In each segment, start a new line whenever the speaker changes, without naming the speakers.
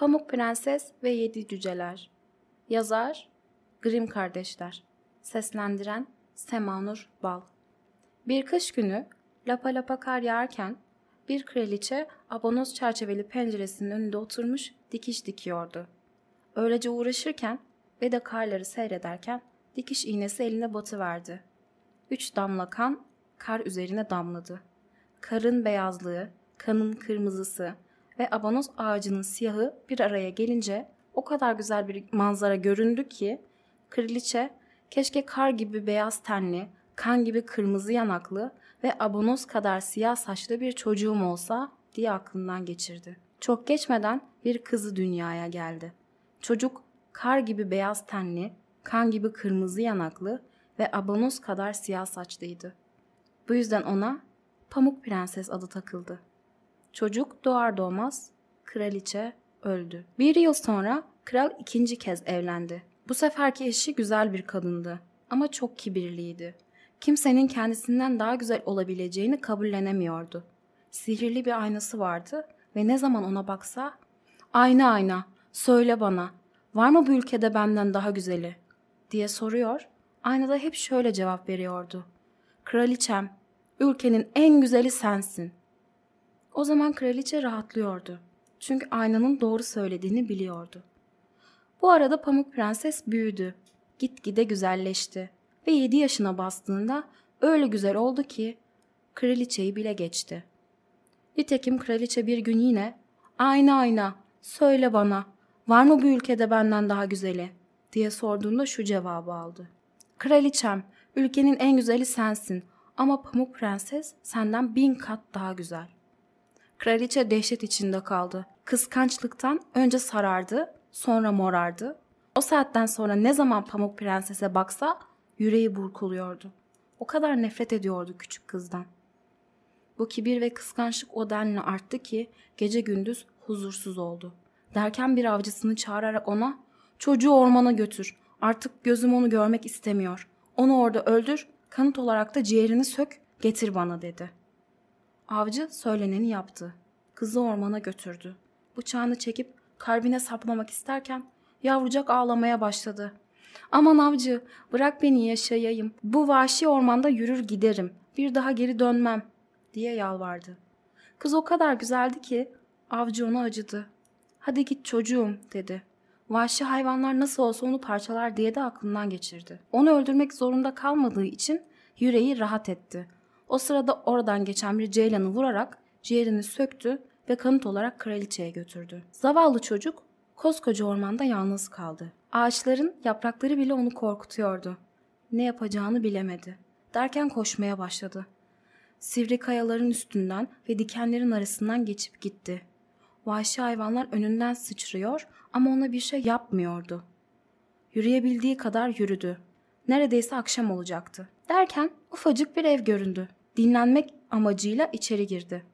Pamuk Prenses ve Yedi Cüceler Yazar Grimm Kardeşler Seslendiren Semanur Bal Bir kış günü lapa lapa kar yağarken bir kraliçe abonoz çerçeveli penceresinin önünde oturmuş dikiş dikiyordu. Öylece uğraşırken ve de karları seyrederken dikiş iğnesi eline batıverdi. Üç damla kan kar üzerine damladı. Karın beyazlığı, kanın kırmızısı ve abonoz ağacının siyahı bir araya gelince o kadar güzel bir manzara göründü ki kraliçe keşke kar gibi beyaz tenli, kan gibi kırmızı yanaklı ve abonoz kadar siyah saçlı bir çocuğum olsa diye aklından geçirdi. Çok geçmeden bir kızı dünyaya geldi. Çocuk kar gibi beyaz tenli, kan gibi kırmızı yanaklı ve abonoz kadar siyah saçlıydı. Bu yüzden ona Pamuk Prenses adı takıldı. Çocuk doğar doğmaz kraliçe öldü. Bir yıl sonra kral ikinci kez evlendi. Bu seferki eşi güzel bir kadındı ama çok kibirliydi. Kimsenin kendisinden daha güzel olabileceğini kabullenemiyordu. Sihirli bir aynası vardı ve ne zaman ona baksa ''Ayna ayna, söyle bana, var mı bu ülkede benden daha güzeli?'' diye soruyor. Aynada hep şöyle cevap veriyordu. ''Kraliçem, ülkenin en güzeli sensin.'' O zaman kraliçe rahatlıyordu. Çünkü aynanın doğru söylediğini biliyordu. Bu arada Pamuk Prenses büyüdü. Gitgide güzelleşti ve 7 yaşına bastığında öyle güzel oldu ki kraliçeyi bile geçti. Nitekim kraliçe bir gün yine ''Ayna ayna, söyle bana, var mı bu ülkede benden daha güzeli?'' diye sorduğunda şu cevabı aldı. ''Kraliçem, ülkenin en güzeli sensin ama Pamuk Prenses senden bin kat daha güzel.'' Kraliçe dehşet içinde kaldı. Kıskançlıktan önce sarardı, sonra morardı. O saatten sonra ne zaman Pamuk Prenses'e baksa yüreği burkuluyordu. O kadar nefret ediyordu küçük kızdan. Bu kibir ve kıskançlık o denli arttı ki gece gündüz huzursuz oldu. Derken bir avcısını çağırarak ona çocuğu ormana götür. Artık gözüm onu görmek istemiyor. Onu orada öldür, kanıt olarak da ciğerini sök, getir bana dedi. Avcı söyleneni yaptı. Kızı ormana götürdü. Bıçağını çekip kalbine saplamak isterken yavrucak ağlamaya başladı. Aman avcı bırak beni yaşayayım. Bu vahşi ormanda yürür giderim. Bir daha geri dönmem diye yalvardı. Kız o kadar güzeldi ki avcı ona acıdı. Hadi git çocuğum dedi. Vahşi hayvanlar nasıl olsa onu parçalar diye de aklından geçirdi. Onu öldürmek zorunda kalmadığı için yüreği rahat etti. O sırada oradan geçen bir ceylanı vurarak ciğerini söktü ve kanıt olarak kraliçeye götürdü. Zavallı çocuk koskoca ormanda yalnız kaldı. Ağaçların yaprakları bile onu korkutuyordu. Ne yapacağını bilemedi. Derken koşmaya başladı. Sivri kayaların üstünden ve dikenlerin arasından geçip gitti. Vahşi hayvanlar önünden sıçrıyor ama ona bir şey yapmıyordu. Yürüyebildiği kadar yürüdü. Neredeyse akşam olacaktı. Derken ufacık bir ev göründü. Dinlenmek amacıyla içeri girdi.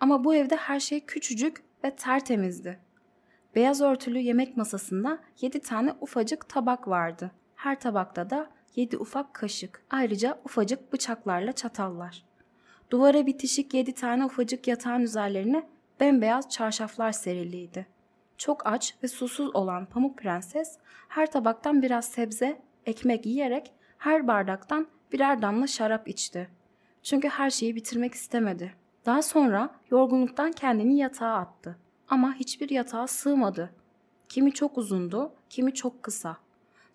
Ama bu evde her şey küçücük ve tertemizdi. Beyaz örtülü yemek masasında yedi tane ufacık tabak vardı. Her tabakta da yedi ufak kaşık. Ayrıca ufacık bıçaklarla çatallar. Duvara bitişik yedi tane ufacık yatağın üzerlerine bembeyaz çarşaflar seriliydi. Çok aç ve susuz olan Pamuk Prenses her tabaktan biraz sebze, ekmek yiyerek her bardaktan birer damla şarap içti. Çünkü her şeyi bitirmek istemedi. Daha sonra yorgunluktan kendini yatağa attı. Ama hiçbir yatağa sığmadı. Kimi çok uzundu, kimi çok kısa.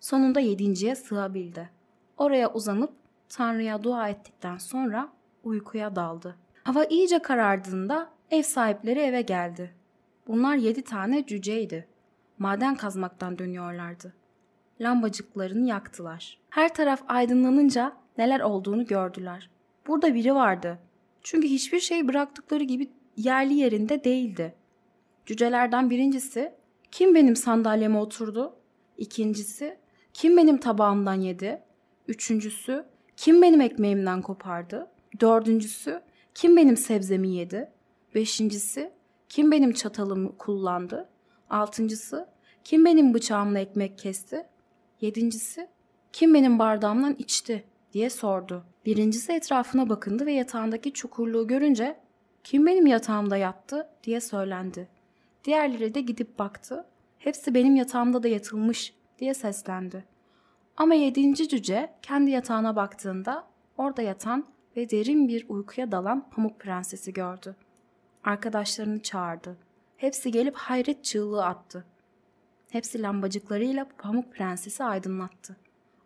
Sonunda yedinciye sığabildi. Oraya uzanıp Tanrı'ya dua ettikten sonra uykuya daldı. Hava iyice karardığında ev sahipleri eve geldi. Bunlar yedi tane cüceydi. Maden kazmaktan dönüyorlardı. Lambacıklarını yaktılar. Her taraf aydınlanınca neler olduğunu gördüler. Burada biri vardı. Çünkü hiçbir şey bıraktıkları gibi yerli yerinde değildi. Cücelerden birincisi kim benim sandalyeme oturdu? İkincisi kim benim tabağımdan yedi? Üçüncüsü kim benim ekmeğimden kopardı? Dördüncüsü kim benim sebzemi yedi? Beşincisi kim benim çatalımı kullandı? Altıncısı kim benim bıçağımla ekmek kesti? Yedincisi kim benim bardağımdan içti diye sordu. Birincisi etrafına bakındı ve yatağındaki çukurluğu görünce kim benim yatağımda yattı diye söylendi. Diğerleri de gidip baktı. Hepsi benim yatağımda da yatılmış diye seslendi. Ama yedinci cüce kendi yatağına baktığında orada yatan ve derin bir uykuya dalan Pamuk Prensesi gördü. Arkadaşlarını çağırdı. Hepsi gelip hayret çığlığı attı. Hepsi lambacıklarıyla Pamuk Prensesi aydınlattı.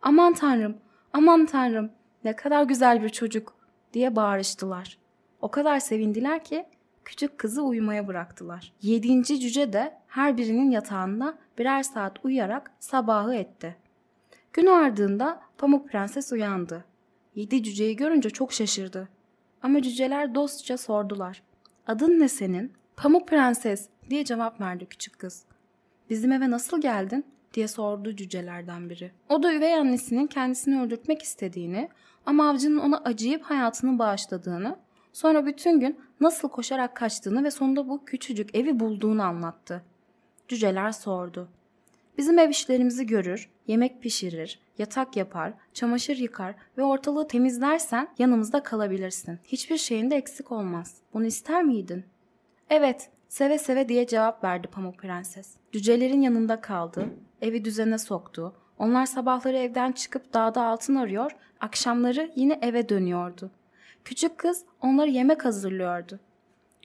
Aman tanrım, aman tanrım ne kadar güzel bir çocuk diye bağırıştılar. O kadar sevindiler ki küçük kızı uyumaya bıraktılar. Yedinci cüce de her birinin yatağında birer saat uyuyarak sabahı etti. Gün ardığında Pamuk Prenses uyandı. Yedi cüceyi görünce çok şaşırdı. Ama cüceler dostça sordular. Adın ne senin? Pamuk Prenses diye cevap verdi küçük kız. Bizim eve nasıl geldin? Diye sordu cücelerden biri. O da üvey annesinin kendisini öldürtmek istediğini ama avcının ona acıyıp hayatını bağışladığını, sonra bütün gün nasıl koşarak kaçtığını ve sonunda bu küçücük evi bulduğunu anlattı. Cüceler sordu. Bizim ev işlerimizi görür, yemek pişirir, yatak yapar, çamaşır yıkar ve ortalığı temizlersen yanımızda kalabilirsin. Hiçbir şeyin de eksik olmaz. Bunu ister miydin? Evet, seve seve diye cevap verdi Pamuk Prenses. Cücelerin yanında kaldı, evi düzene soktu. Onlar sabahları evden çıkıp dağda altın arıyor, akşamları yine eve dönüyordu. Küçük kız onları yemek hazırlıyordu.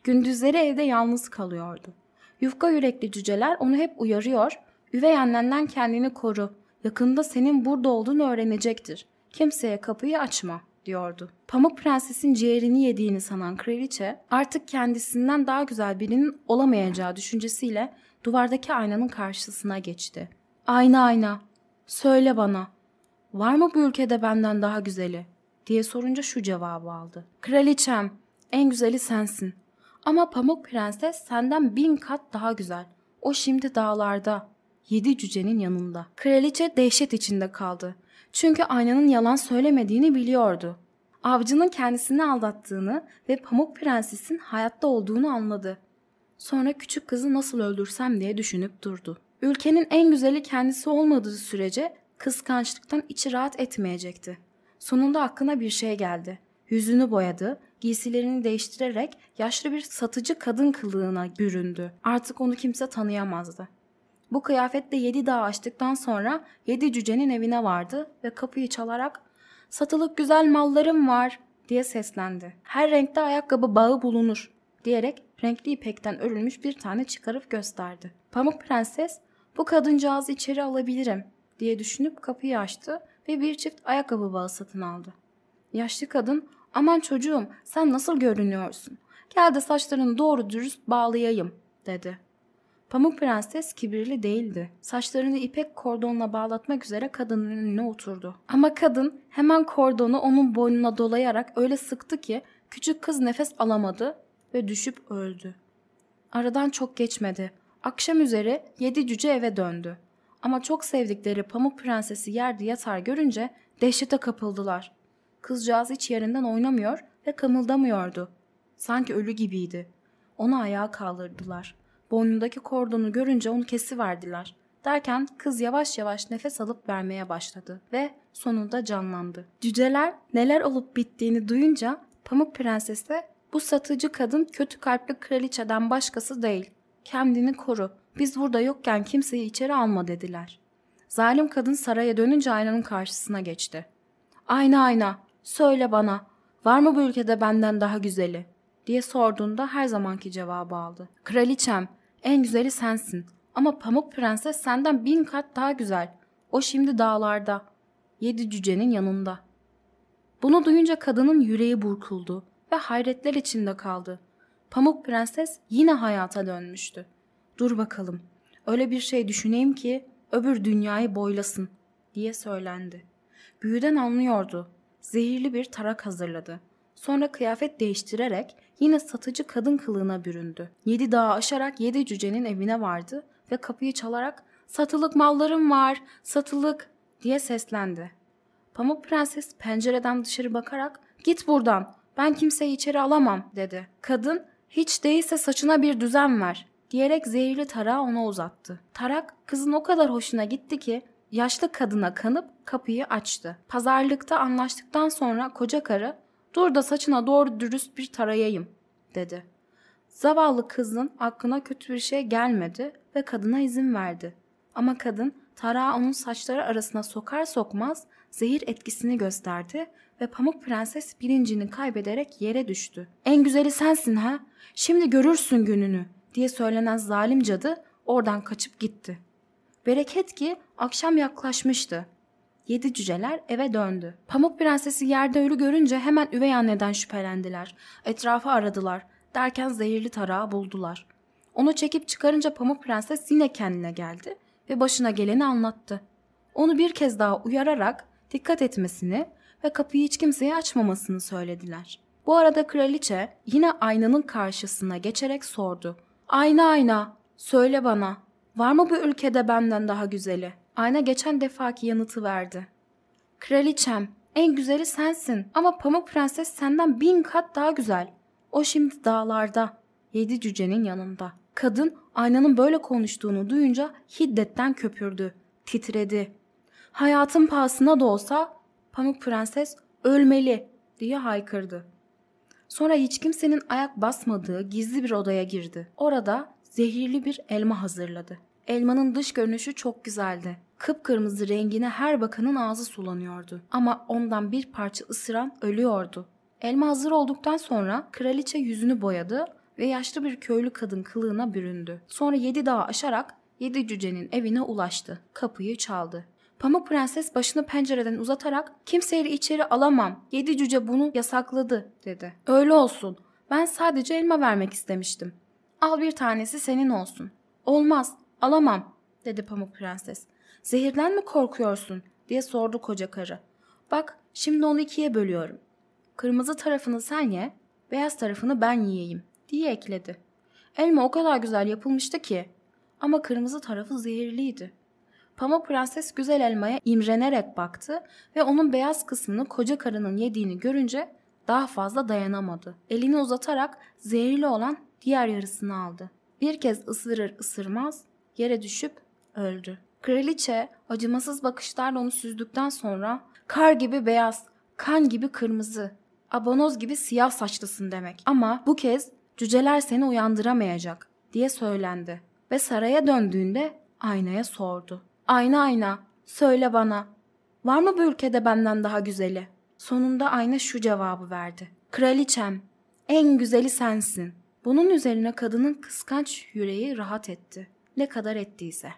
Gündüzleri evde yalnız kalıyordu. Yufka yürekli cüceler onu hep uyarıyor, üvey annenden kendini koru, yakında senin burada olduğunu öğrenecektir. Kimseye kapıyı açma diyordu. Pamuk Prenses'in ciğerini yediğini sanan kraliçe artık kendisinden daha güzel birinin olamayacağı düşüncesiyle duvardaki aynanın karşısına geçti. Ayna ayna, söyle bana, var mı bu ülkede benden daha güzeli? diye sorunca şu cevabı aldı. Kraliçem, en güzeli sensin. Ama Pamuk Prenses senden bin kat daha güzel. O şimdi dağlarda, yedi cücenin yanında. Kraliçe dehşet içinde kaldı. Çünkü aynanın yalan söylemediğini biliyordu. Avcının kendisini aldattığını ve Pamuk Prenses'in hayatta olduğunu anladı. Sonra küçük kızı nasıl öldürsem diye düşünüp durdu. Ülkenin en güzeli kendisi olmadığı sürece kıskançlıktan içi rahat etmeyecekti. Sonunda aklına bir şey geldi. Yüzünü boyadı, giysilerini değiştirerek yaşlı bir satıcı kadın kılığına büründü. Artık onu kimse tanıyamazdı. Bu kıyafetle yedi dağ açtıktan sonra yedi cücenin evine vardı ve kapıyı çalarak ''Satılık güzel mallarım var'' diye seslendi. ''Her renkte ayakkabı bağı bulunur.'' diyerek renkli ipekten örülmüş bir tane çıkarıp gösterdi. Pamuk Prenses ''Bu kadıncağızı içeri alabilirim.'' diye düşünüp kapıyı açtı ve bir çift ayakkabı bağı satın aldı. Yaşlı kadın ''Aman çocuğum sen nasıl görünüyorsun? Gel de saçlarını doğru dürüst bağlayayım.'' dedi. Pamuk Prenses kibirli değildi. Saçlarını ipek kordonla bağlatmak üzere kadının önüne oturdu. Ama kadın hemen kordonu onun boynuna dolayarak öyle sıktı ki küçük kız nefes alamadı ve düşüp öldü. Aradan çok geçmedi. Akşam üzeri yedi cüce eve döndü. Ama çok sevdikleri Pamuk Prensesi yerde yatar görünce dehşete kapıldılar. Kızcağız hiç yerinden oynamıyor ve kımıldamıyordu. Sanki ölü gibiydi. Onu ayağa kaldırdılar. Boynundaki kordonu görünce onu kesiverdiler. Derken kız yavaş yavaş nefes alıp vermeye başladı ve sonunda canlandı. Cüceler neler olup bittiğini duyunca Pamuk Prenses'e bu satıcı kadın kötü kalpli kraliçeden başkası değil. Kendini koru. Biz burada yokken kimseyi içeri alma dediler. Zalim kadın saraya dönünce aynanın karşısına geçti. Ayna ayna, söyle bana, var mı bu ülkede benden daha güzeli? diye sorduğunda her zamanki cevabı aldı. Kraliçem, en güzeli sensin. Ama Pamuk Prenses senden bin kat daha güzel. O şimdi dağlarda. Yedi cücenin yanında. Bunu duyunca kadının yüreği burkuldu ve hayretler içinde kaldı. Pamuk Prenses yine hayata dönmüştü. Dur bakalım. Öyle bir şey düşüneyim ki öbür dünyayı boylasın diye söylendi. Büyüden anlıyordu. Zehirli bir tarak hazırladı. Sonra kıyafet değiştirerek yine satıcı kadın kılığına büründü. Yedi dağı aşarak yedi cücenin evine vardı ve kapıyı çalarak satılık mallarım var, satılık diye seslendi. Pamuk Prenses pencereden dışarı bakarak git buradan ben kimseyi içeri alamam dedi. Kadın hiç değilse saçına bir düzen ver diyerek zehirli tarağı ona uzattı. Tarak kızın o kadar hoşuna gitti ki yaşlı kadına kanıp kapıyı açtı. Pazarlıkta anlaştıktan sonra koca karı dur da saçına doğru dürüst bir tarayayım dedi. Zavallı kızın aklına kötü bir şey gelmedi ve kadına izin verdi. Ama kadın tarağı onun saçları arasına sokar sokmaz zehir etkisini gösterdi ve Pamuk Prenses bilincini kaybederek yere düştü. En güzeli sensin ha? Şimdi görürsün gününü diye söylenen zalim cadı oradan kaçıp gitti. Bereket ki akşam yaklaşmıştı. Yedi cüceler eve döndü. Pamuk Prensesi yerde ölü görünce hemen üvey anneden şüphelendiler. Etrafı aradılar. Derken zehirli tarağı buldular. Onu çekip çıkarınca Pamuk Prenses yine kendine geldi ve başına geleni anlattı. Onu bir kez daha uyararak dikkat etmesini ve kapıyı hiç kimseye açmamasını söylediler. Bu arada kraliçe yine aynanın karşısına geçerek sordu. Ayna ayna, söyle bana, var mı bu ülkede benden daha güzeli? Ayna geçen defaki yanıtı verdi. Kraliçem, en güzeli sensin ama Pamuk Prenses senden bin kat daha güzel. O şimdi dağlarda, yedi cücenin yanında. Kadın aynanın böyle konuştuğunu duyunca hiddetten köpürdü, titredi. Hayatın pahasına da olsa Pamuk Prenses ölmeli diye haykırdı. Sonra hiç kimsenin ayak basmadığı gizli bir odaya girdi. Orada zehirli bir elma hazırladı. Elmanın dış görünüşü çok güzeldi. Kıpkırmızı rengine her bakanın ağzı sulanıyordu. Ama ondan bir parça ısıran ölüyordu. Elma hazır olduktan sonra kraliçe yüzünü boyadı ve yaşlı bir köylü kadın kılığına büründü. Sonra yedi dağı aşarak yedi cücenin evine ulaştı. Kapıyı çaldı. Pamuk Prenses başını pencereden uzatarak kimseyi içeri alamam. Yedi cüce bunu yasakladı dedi. Öyle olsun. Ben sadece elma vermek istemiştim. Al bir tanesi senin olsun. Olmaz. Alamam dedi Pamuk Prenses. Zehirden mi korkuyorsun diye sordu koca karı. Bak şimdi onu ikiye bölüyorum. Kırmızı tarafını sen ye, beyaz tarafını ben yiyeyim diye ekledi. Elma o kadar güzel yapılmıştı ki ama kırmızı tarafı zehirliydi. Pamuk Prenses güzel elmaya imrenerek baktı ve onun beyaz kısmını koca karının yediğini görünce daha fazla dayanamadı. Elini uzatarak zehirli olan diğer yarısını aldı. Bir kez ısırır ısırmaz yere düşüp öldü. Kraliçe acımasız bakışlarla onu süzdükten sonra kar gibi beyaz, kan gibi kırmızı, abanoz gibi siyah saçlısın demek. Ama bu kez cüceler seni uyandıramayacak diye söylendi. Ve saraya döndüğünde aynaya sordu. Ayna ayna, söyle bana, var mı bu ülkede benden daha güzeli? Sonunda ayna şu cevabı verdi. Kraliçem, en güzeli sensin. Bunun üzerine kadının kıskanç yüreği rahat etti. Ne kadar ettiyse.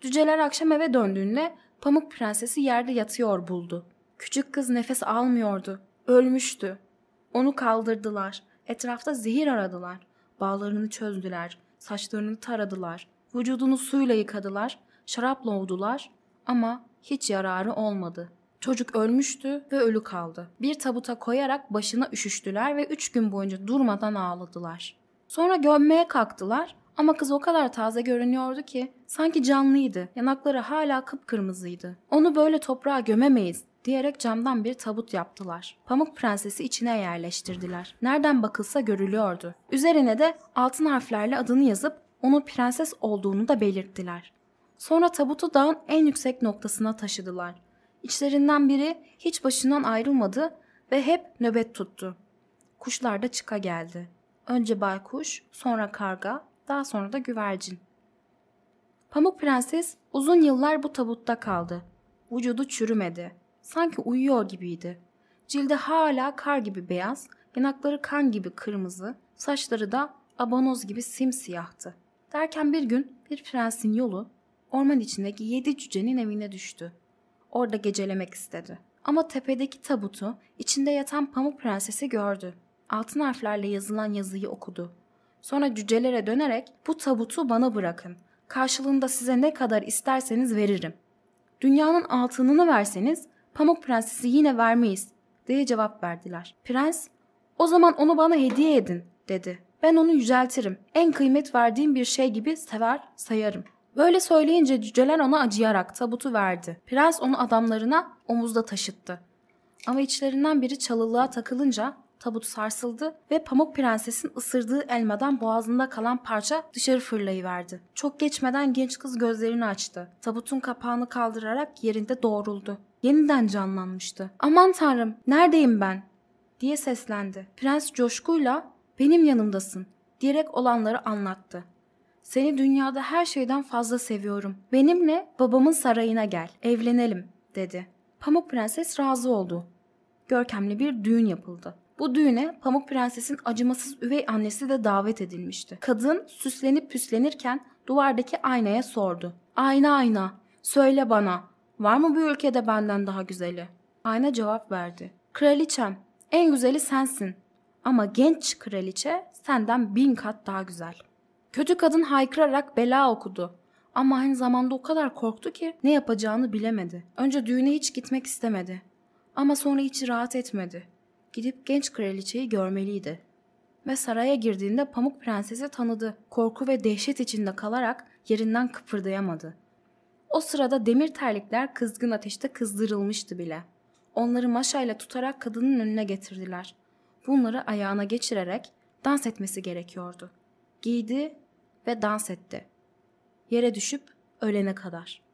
Cüceler akşam eve döndüğünde Pamuk Prensesi yerde yatıyor buldu. Küçük kız nefes almıyordu. Ölmüştü. Onu kaldırdılar. Etrafta zehir aradılar. Bağlarını çözdüler. Saçlarını taradılar. Vücudunu suyla yıkadılar. Şarapla ovdular. Ama hiç yararı olmadı. Çocuk ölmüştü ve ölü kaldı. Bir tabuta koyarak başına üşüştüler ve üç gün boyunca durmadan ağladılar. Sonra gömmeye kalktılar ama kız o kadar taze görünüyordu ki sanki canlıydı. Yanakları hala kıpkırmızıydı. Onu böyle toprağa gömemeyiz diyerek camdan bir tabut yaptılar. Pamuk Prensesi içine yerleştirdiler. Nereden bakılsa görülüyordu. Üzerine de altın harflerle adını yazıp onun prenses olduğunu da belirttiler. Sonra tabutu dağın en yüksek noktasına taşıdılar. İçlerinden biri hiç başından ayrılmadı ve hep nöbet tuttu. Kuşlar da çıka geldi. Önce baykuş, sonra karga, daha sonra da güvercin. Pamuk Prenses uzun yıllar bu tabutta kaldı. Vücudu çürümedi. Sanki uyuyor gibiydi. Cildi hala kar gibi beyaz, yanakları kan gibi kırmızı, saçları da abanoz gibi simsiyahtı. Derken bir gün bir prensin yolu orman içindeki yedi cücenin evine düştü. Orada gecelemek istedi. Ama tepedeki tabutu içinde yatan Pamuk Prensesi gördü. Altın harflerle yazılan yazıyı okudu. Sonra cücelere dönerek bu tabutu bana bırakın. Karşılığında size ne kadar isterseniz veririm. Dünyanın altınını verseniz Pamuk Prensesi yine vermeyiz diye cevap verdiler. Prens o zaman onu bana hediye edin dedi. Ben onu yüceltirim. En kıymet verdiğim bir şey gibi sever sayarım. Böyle söyleyince cüceler ona acıyarak tabutu verdi. Prens onu adamlarına omuzda taşıttı. Ama içlerinden biri çalılığa takılınca tabut sarsıldı ve Pamuk Prenses'in ısırdığı elmadan boğazında kalan parça dışarı fırlayıverdi. Çok geçmeden genç kız gözlerini açtı. Tabutun kapağını kaldırarak yerinde doğruldu. Yeniden canlanmıştı. Aman tanrım neredeyim ben? diye seslendi. Prens coşkuyla benim yanımdasın diyerek olanları anlattı. Seni dünyada her şeyden fazla seviyorum. Benimle babamın sarayına gel, evlenelim, dedi. Pamuk Prenses razı oldu. Görkemli bir düğün yapıldı. Bu düğüne Pamuk Prenses'in acımasız üvey annesi de davet edilmişti. Kadın süslenip püslenirken duvardaki aynaya sordu. Ayna ayna, söyle bana, var mı bu ülkede benden daha güzeli? Ayna cevap verdi. Kraliçem, en güzeli sensin. Ama genç kraliçe senden bin kat daha güzel. Kötü kadın haykırarak bela okudu. Ama aynı zamanda o kadar korktu ki ne yapacağını bilemedi. Önce düğüne hiç gitmek istemedi. Ama sonra içi rahat etmedi. Gidip genç kraliçeyi görmeliydi. Ve saraya girdiğinde Pamuk Prensesi tanıdı. Korku ve dehşet içinde kalarak yerinden kıpırdayamadı. O sırada demir terlikler kızgın ateşte kızdırılmıştı bile. Onları maşayla tutarak kadının önüne getirdiler. Bunları ayağına geçirerek dans etmesi gerekiyordu. Giydi ve dans etti. Yere düşüp ölene kadar.''